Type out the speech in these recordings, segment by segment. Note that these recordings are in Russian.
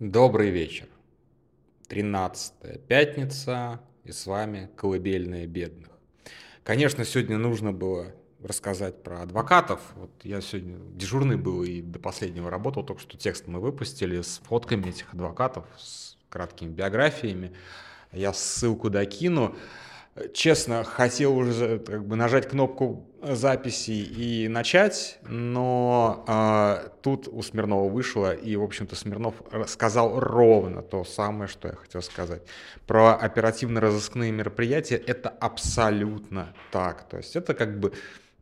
Добрый вечер. 13 пятница, и с вами «Колыбельная бедных». Конечно, сегодня нужно было рассказать про адвокатов. Вот я сегодня дежурный был и до последнего работал, только что текст мы выпустили с фотками этих адвокатов, с краткими биографиями. Я ссылку докину честно, хотел уже как бы нажать кнопку записи и начать, но э, тут у Смирнова вышло, и, в общем-то, Смирнов сказал ровно то самое, что я хотел сказать. Про оперативно-розыскные мероприятия это абсолютно так. То есть это как бы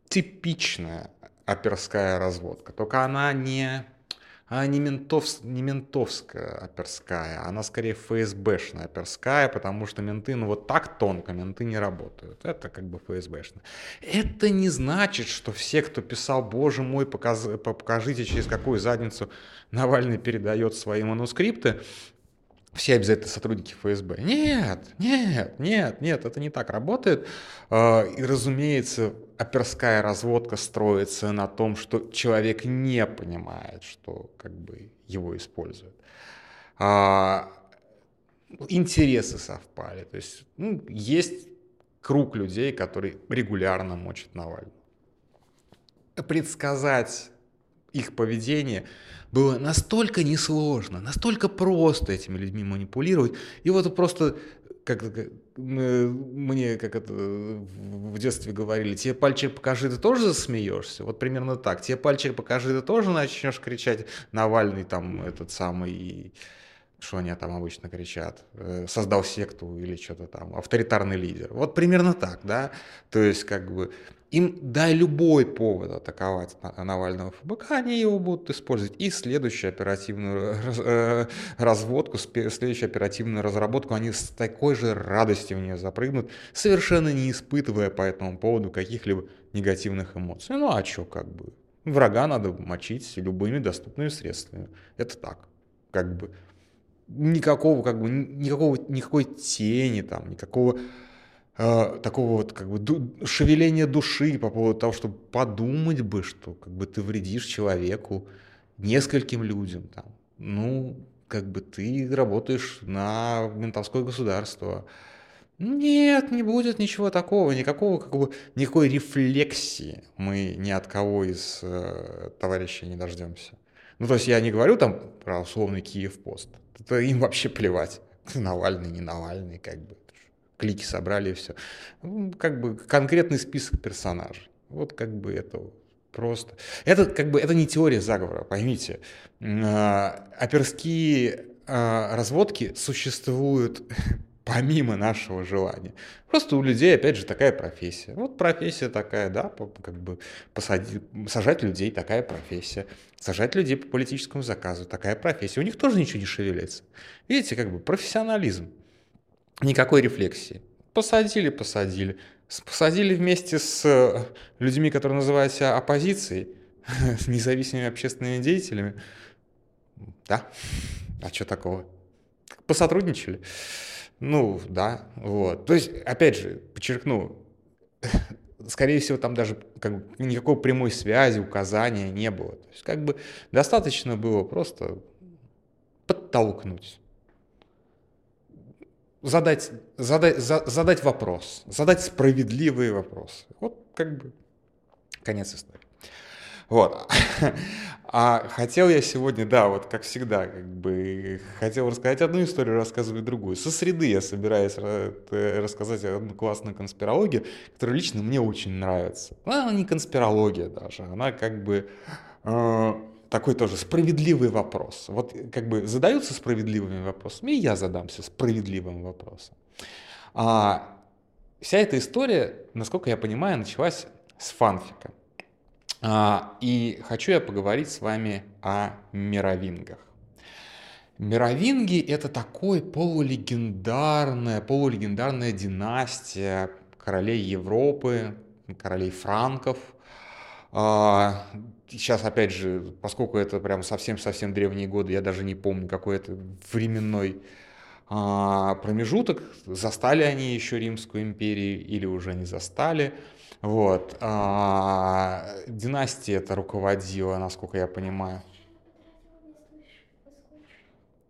типичная оперская разводка, только она не она не, ментов, не ментовская оперская, она скорее ФСБшная оперская, потому что менты, ну вот так тонко менты не работают. Это как бы ФСБшная. Это не значит, что все, кто писал, боже мой, показ, покажите, через какую задницу Навальный передает свои манускрипты, все обязательно сотрудники ФСБ. Нет, нет, нет, нет, это не так работает. А, и, разумеется, оперская разводка строится на том, что человек не понимает, что как бы его используют. А, интересы совпали. То есть ну, есть круг людей, которые регулярно мочат Навального. Предсказать их поведение было настолько несложно, настолько просто этими людьми манипулировать. И вот просто как, мне как это в детстве говорили, тебе пальчик покажи, ты тоже засмеешься. Вот примерно так. Тебе пальчик покажи, ты тоже начнешь кричать Навальный там этот самый что они там обычно кричат, э, создал секту или что-то там, авторитарный лидер. Вот примерно так, да, то есть как бы им дай любой повод атаковать Навального ФБК, они его будут использовать. И следующую оперативную э, разводку, следующую оперативную разработку, они с такой же радостью в нее запрыгнут, совершенно не испытывая по этому поводу каких-либо негативных эмоций. Ну а что, как бы, врага надо мочить любыми доступными средствами. Это так, как бы никакого, как бы, никакого, никакой тени там, никакого э, такого вот как бы ду- шевеления души по поводу того, чтобы подумать бы, что как бы ты вредишь человеку, нескольким людям там. Ну, как бы ты работаешь на ментовское государство. Нет, не будет ничего такого, никакого, как бы, никакой рефлексии мы ни от кого из э, товарищей не дождемся. Ну, то есть я не говорю там про условный Киев-пост. Это им вообще плевать. Навальный, не Навальный, как бы. Клики собрали и все. Ну, как бы конкретный список персонажей. Вот как бы это просто. Это как бы это не теория заговора, поймите. А, оперские а, разводки существуют помимо нашего желания. Просто у людей, опять же, такая профессия. Вот профессия такая, да, как бы посадить, сажать людей, такая профессия. Сажать людей по политическому заказу, такая профессия. У них тоже ничего не шевелится. Видите, как бы профессионализм. Никакой рефлексии. Посадили, посадили. Посадили вместе с э, людьми, которые называют себя оппозицией, с независимыми общественными деятелями. Да, а что такого? Посотрудничали. Ну, да, вот. То есть, опять же, подчеркну, скорее всего, там даже как бы никакой прямой связи, указания не было. То есть, как бы достаточно было просто подтолкнуть, задать, задать, за, задать вопрос, задать справедливые вопросы. Вот как бы конец истории. Вот. А хотел я сегодня, да, вот как всегда, как бы хотел рассказать одну историю, рассказываю другую. Со среды я собираюсь э, рассказать одну классную конспирологию, которая лично мне очень нравится. Она не конспирология даже, она как бы э, такой тоже справедливый вопрос. Вот как бы задаются справедливыми вопросами, и я задамся справедливым вопросом. А вся эта история, насколько я понимаю, началась с фанфика. А, и хочу я поговорить с вами о мировингах. Мировинги — это такой полулегендарная, полулегендарная династия королей Европы, королей франков. А, сейчас, опять же, поскольку это прям совсем-совсем древние годы, я даже не помню, какой это временной а, промежуток, застали они еще Римскую империю или уже не застали – вот. А, династия это руководила, насколько я понимаю.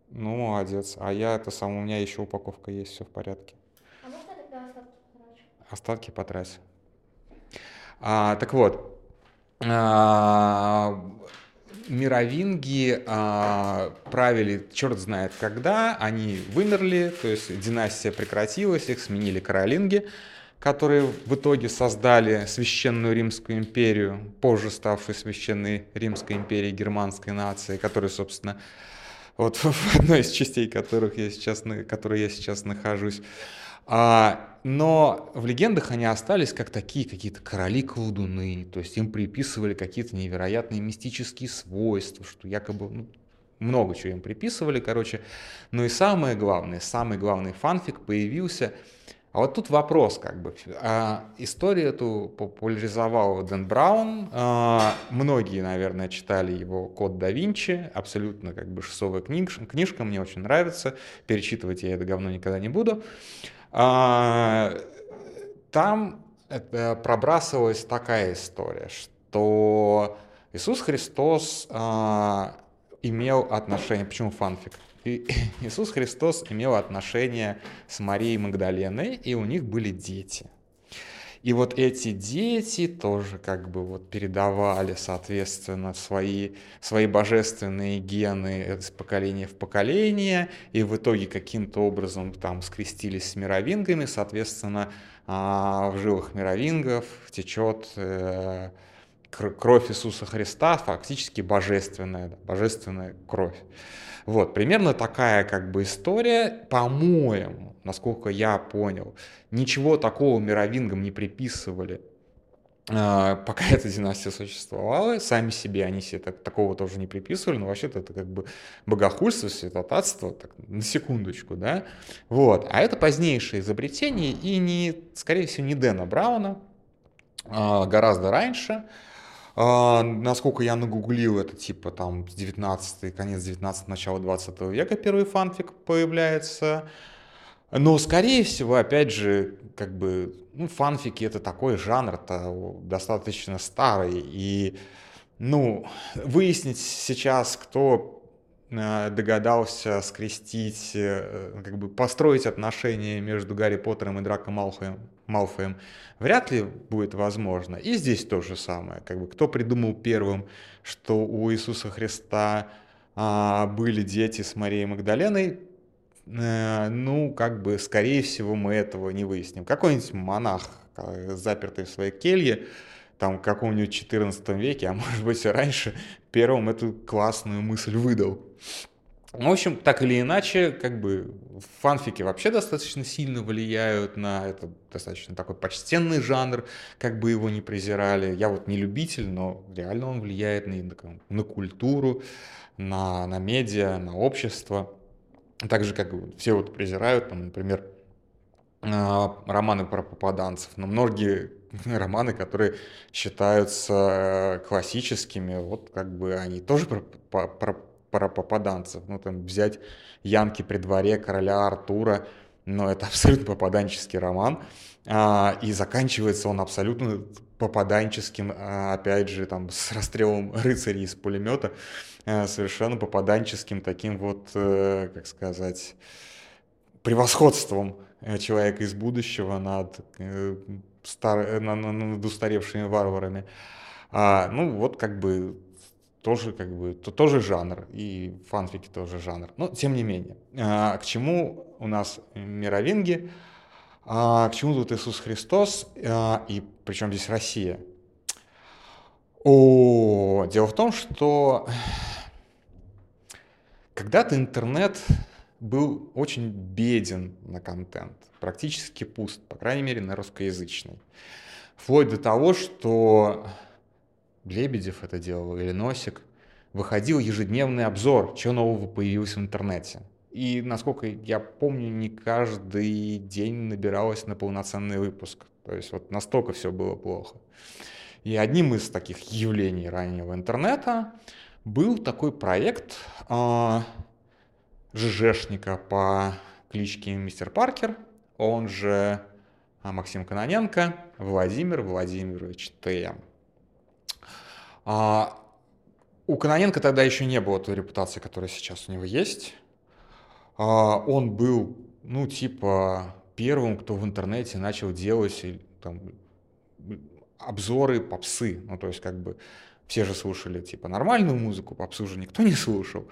Ну, молодец. А я это сам, у меня еще упаковка есть, все в порядке. А можно тогда остатки потрачу? Остатки потрать. А, так вот, а, мировинги а, правили черт знает когда, они вымерли, то есть династия прекратилась, их сменили каролинги, которые в итоге создали Священную Римскую империю, позже ставшую Священной Римской империей германской нации, которая, собственно, вот в одной из частей которых я сейчас, которой я сейчас нахожусь. А, но в легендах они остались как такие какие-то короли-колдуны, то есть им приписывали какие-то невероятные мистические свойства, что якобы ну, много чего им приписывали, короче. Ну и самое главное, самый главный фанфик появился – а вот тут вопрос, как бы, а, историю эту популяризовал Дэн Браун, а, многие, наверное, читали его «Код да Винчи», абсолютно как бы шесовая книж, книжка, мне очень нравится, перечитывать я это говно никогда не буду. А, там это пробрасывалась такая история, что Иисус Христос а, имел отношение, почему фанфик? И Иисус Христос имел отношение с Марией Магдаленой, и у них были дети. И вот эти дети тоже как бы вот передавали, соответственно, свои, свои божественные гены из поколения в поколение, и в итоге каким-то образом там скрестились с мировингами, соответственно, а, в жилах мировингов течет э, кровь Иисуса Христа, фактически божественная, божественная кровь. Вот, примерно такая как бы история, по-моему, насколько я понял, ничего такого мировингам не приписывали, а, пока эта династия существовала, сами себе они себе так, такого тоже не приписывали, но вообще-то это как бы богохульство, святотатство, так, на секундочку, да, вот, а это позднейшее изобретение и не, скорее всего, не Дэна Брауна, а, гораздо раньше, насколько я нагуглил, это типа там 19 конец 19 начало 20 века первый фанфик появляется. Но, скорее всего, опять же, как бы, ну, фанфики это такой жанр-то достаточно старый. И, ну, выяснить сейчас, кто догадался скрестить, э, как бы построить отношения между Гарри Поттером и Драко Малфоем, Малфоем, вряд ли будет возможно. И здесь то же самое. Как бы, кто придумал первым, что у Иисуса Христа а, были дети с Марией Магдаленой, э, ну, как бы, скорее всего, мы этого не выясним. Какой-нибудь монах, э, запертый в своей келье, там, каком-нибудь 14 веке, а может быть и раньше, первым эту классную мысль выдал. В общем, так или иначе, как бы фанфики вообще достаточно сильно влияют на это достаточно такой почтенный жанр, как бы его не презирали. Я вот не любитель, но реально он влияет на, на культуру, на, на медиа, на общество. Так же, как все вот презирают, там, например, а, романы про попаданцев, но многие романы, которые считаются э, классическими, вот как бы они тоже про, про, про попаданцев. Ну, там взять «Янки при дворе» короля Артура, но это абсолютно попаданческий роман, а, и заканчивается он абсолютно попаданческим, а, опять же, там, с расстрелом рыцарей из пулемета, а, совершенно попаданческим таким вот, а, как сказать, превосходством человека из будущего над стар... Э, над устаревшими варварами. А, ну, вот как бы тоже как бы то, тоже жанр, и фанфики тоже жанр. Но тем не менее, а, к чему у нас мировинги, а, к чему тут Иисус Христос, а, и причем здесь Россия? О, дело в том, что когда-то интернет был очень беден на контент, практически пуст, по крайней мере, на русскоязычный. Вплоть до того, что Лебедев это делал или Носик, выходил ежедневный обзор, что нового появилось в интернете. И, насколько я помню, не каждый день набиралось на полноценный выпуск. То есть вот настолько все было плохо. И одним из таких явлений раннего интернета был такой проект а, ЖЖшника по кличке Мистер Паркер, он же а, Максим Каноненко, Владимир Владимирович Т. А, у Каноненко тогда еще не было той репутации, которая сейчас у него есть. А, он был, ну, типа, первым, кто в интернете начал делать там, обзоры попсы. Ну, то есть, как бы, все же слушали, типа, нормальную музыку, попсу же никто не слушал.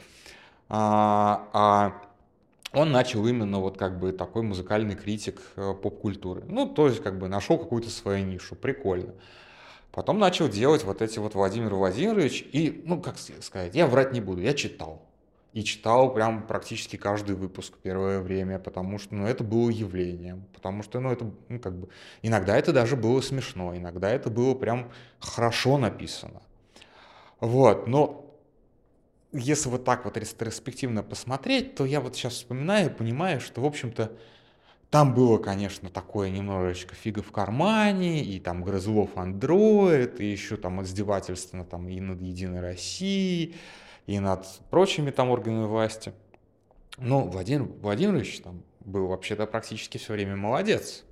А, а он начал именно вот как бы такой музыкальный критик э, поп-культуры. Ну, то есть, как бы, нашел какую-то свою нишу, прикольно. Потом начал делать вот эти вот Владимир Владимирович, и, ну, как сказать, я врать не буду, я читал. И читал прям практически каждый выпуск первое время, потому что, ну, это было явлением, потому что, ну, это, ну, как бы, иногда это даже было смешно, иногда это было прям хорошо написано. Вот, но если вот так вот ретроспективно посмотреть, то я вот сейчас вспоминаю и понимаю, что, в общем-то, там было, конечно, такое немножечко фига в кармане, и там Грызлов андроид, и еще там издевательственно там и над Единой Россией, и над прочими там органами власти. Но Владимир Владимирович там был вообще-то практически все время молодец.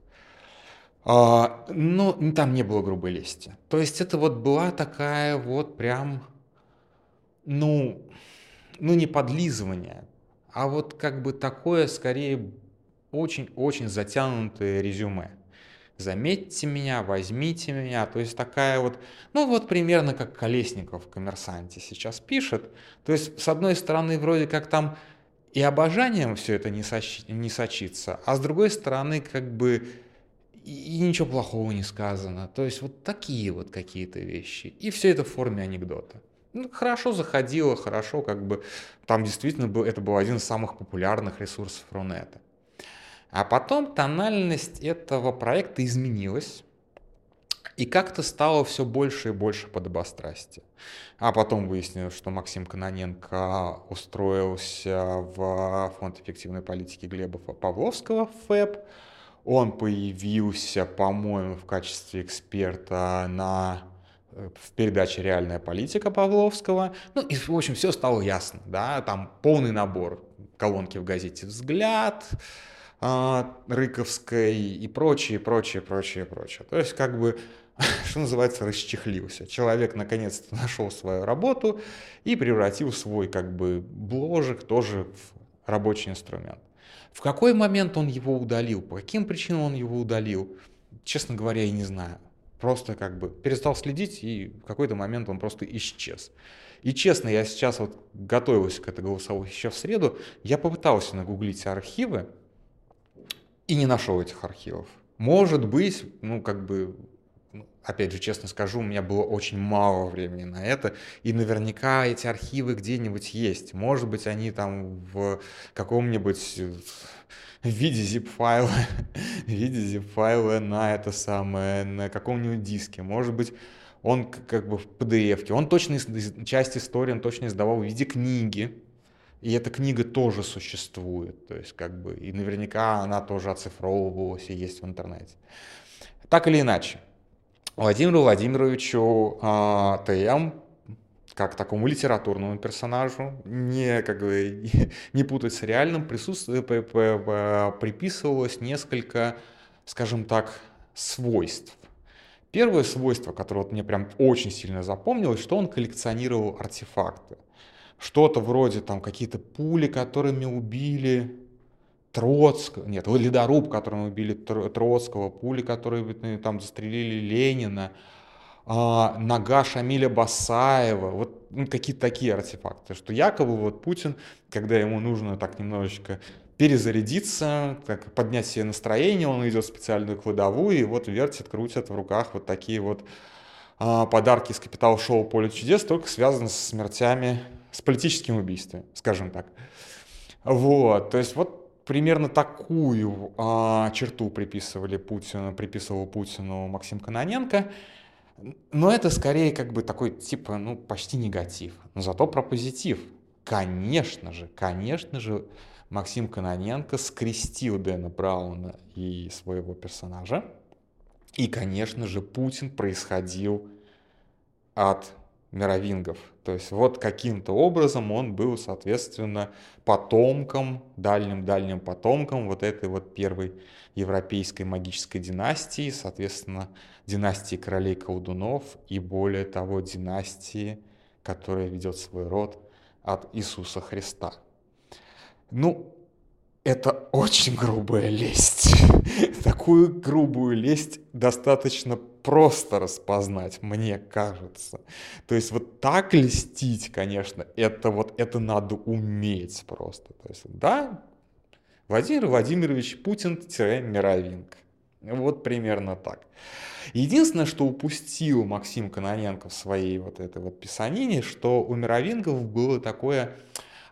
А, но там не было грубой лести. То есть это вот была такая вот прям, ну, ну не подлизывание, а вот как бы такое скорее очень-очень затянутое резюме. Заметьте меня, возьмите меня. То есть такая вот, ну вот примерно как Колесников в «Коммерсанте» сейчас пишет. То есть с одной стороны вроде как там и обожанием все это не, сочи, не сочится, а с другой стороны как бы и ничего плохого не сказано. То есть вот такие вот какие-то вещи. И все это в форме анекдота. Ну, хорошо заходило, хорошо как бы там действительно был, это был один из самых популярных ресурсов Рунета. А потом тональность этого проекта изменилась, и как-то стало все больше и больше подобострастия. А потом выяснилось, что Максим Каноненко устроился в Фонд эффективной политики Глеба Павловского ФЭП. Он появился, по-моему, в качестве эксперта на в передаче «Реальная политика» Павловского. Ну, и, в общем, все стало ясно, да, там полный набор колонки в газете «Взгляд», а, Рыковской и прочее, прочее, прочее, прочее. То есть как бы что называется, расчехлился. Человек наконец-то нашел свою работу и превратил свой как бы бложек тоже в рабочий инструмент. В какой момент он его удалил, по каким причинам он его удалил, честно говоря, я не знаю. Просто как бы перестал следить, и в какой-то момент он просто исчез. И честно, я сейчас вот готовился к этой голосовой еще в среду, я попытался нагуглить архивы, и не нашел этих архивов. Может быть, ну, как бы, ну, опять же, честно скажу, у меня было очень мало времени на это, и наверняка эти архивы где-нибудь есть. Может быть, они там в каком-нибудь в виде zip-файла, в виде zip-файла на это самое, на каком-нибудь диске. Может быть, он как бы в PDF. Он точно, часть истории он точно издавал в виде книги, и эта книга тоже существует, то есть как бы, и наверняка она тоже оцифровывалась и есть в интернете. Так или иначе, Владимиру Владимировичу э, ТМ, как такому литературному персонажу, не, как бы, не путать с реальным, присутствие, приписывалось несколько, скажем так, свойств. Первое свойство, которое вот мне прям очень сильно запомнилось, что он коллекционировал артефакты что-то вроде там какие-то пули, которыми убили Троцкого, нет, ледоруб, которым убили Троцкого, пули, которые там застрелили Ленина, а, нога Шамиля Басаева, вот ну, какие-то такие артефакты, что якобы вот Путин, когда ему нужно так немножечко перезарядиться, так, поднять себе настроение, он идет в специальную кладовую и вот вертит, крутит в руках вот такие вот а, подарки из капитал-шоу «Поле чудес», только связаны с смертями с политическим убийством, скажем так. Вот, то есть вот примерно такую а, черту приписывали Путину, приписывал Путину Максим Каноненко. Но это скорее как бы такой типа, ну, почти негатив. Но зато про позитив. Конечно же, конечно же, Максим Каноненко скрестил Дэна Брауна и своего персонажа. И, конечно же, Путин происходил от мировингов. То есть вот каким-то образом он был, соответственно, потомком, дальним-дальним потомком вот этой вот первой европейской магической династии, соответственно, династии королей колдунов и более того династии, которая ведет свой род от Иисуса Христа. Ну, это очень грубая лесть. Такую грубую лесть достаточно просто распознать, мне кажется. То есть вот так льстить, конечно, это вот это надо уметь просто. То есть, да, Владимир Владимирович Путин-Мировинг. Вот примерно так. Единственное, что упустил Максим Каноненко в своей вот этой вот писанине, что у мировингов было такое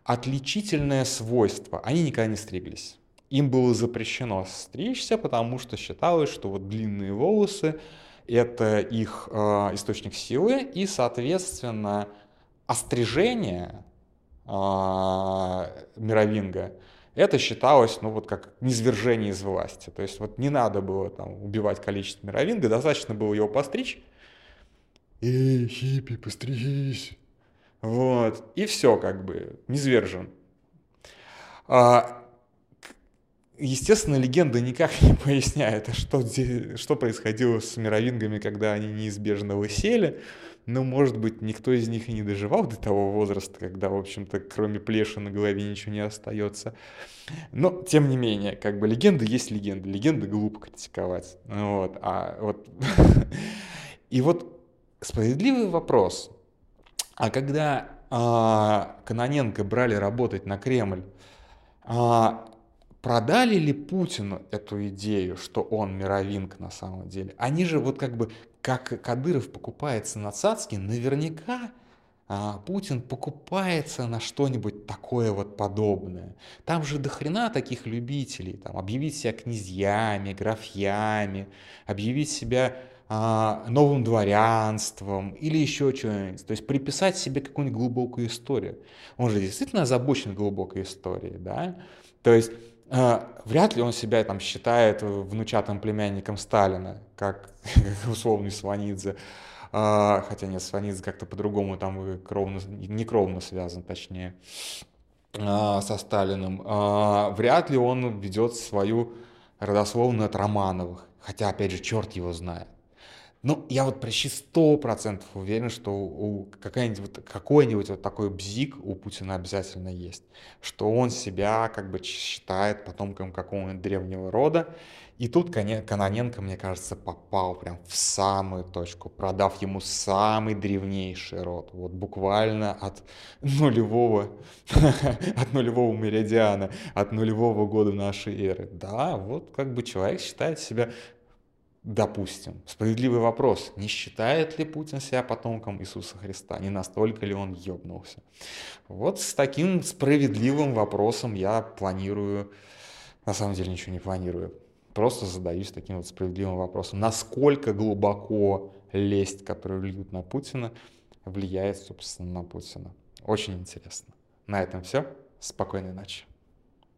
отличительное свойство. Они никогда не стриглись. Им было запрещено стричься, потому что считалось, что вот длинные волосы – это их э, источник силы, и, соответственно, острижение э, мировинга – это считалось, ну, вот как низвержение из власти. То есть вот не надо было там убивать количество мировинга, достаточно было его постричь. Эй, хиппи, постричись. Вот. И все, как бы, низвержен. А, естественно, легенда никак не поясняет, что, что происходило с мировингами, когда они неизбежно высели. Ну, может быть, никто из них и не доживал до того возраста, когда, в общем-то, кроме плеши на голове ничего не остается. Но, тем не менее, как бы легенда есть легенда. Легенда глупо критиковать. Вот. А вот... И вот справедливый вопрос. А когда а, Каноненко брали работать на Кремль, а, продали ли Путину эту идею, что он мировинг на самом деле? Они же вот как бы, как Кадыров покупается на Цацки, наверняка а, Путин покупается на что-нибудь такое вот подобное. Там же до хрена таких любителей, там, объявить себя князьями, графьями, объявить себя а, новым дворянством или еще что-нибудь. То есть приписать себе какую-нибудь глубокую историю. Он же действительно озабочен глубокой историей, да? То есть вряд ли он себя там считает внучатым племянником Сталина, как условный Сванидзе. А, хотя нет, Сванидзе как-то по-другому там кровно, не кровно связан, точнее, а, со Сталиным. Вряд ли он ведет свою родословную от Романовых. Хотя, опять же, черт его знает. Ну, я вот почти сто процентов уверен, что у какой-нибудь какой-нибудь вот такой бзик у Путина обязательно есть, что он себя как бы считает потомком какого-нибудь древнего рода, и тут Каноненко, мне кажется, попал прям в самую точку, продав ему самый древнейший род, вот буквально от нулевого, от нулевого меридиана, от нулевого года нашей эры. Да, вот как бы человек считает себя Допустим, справедливый вопрос, не считает ли Путин себя потомком Иисуса Христа, не настолько ли он ебнулся? Вот с таким справедливым вопросом я планирую, на самом деле ничего не планирую, просто задаюсь таким вот справедливым вопросом, насколько глубоко лесть, которую льют на Путина, влияет, собственно, на Путина. Очень интересно. На этом все. Спокойной ночи.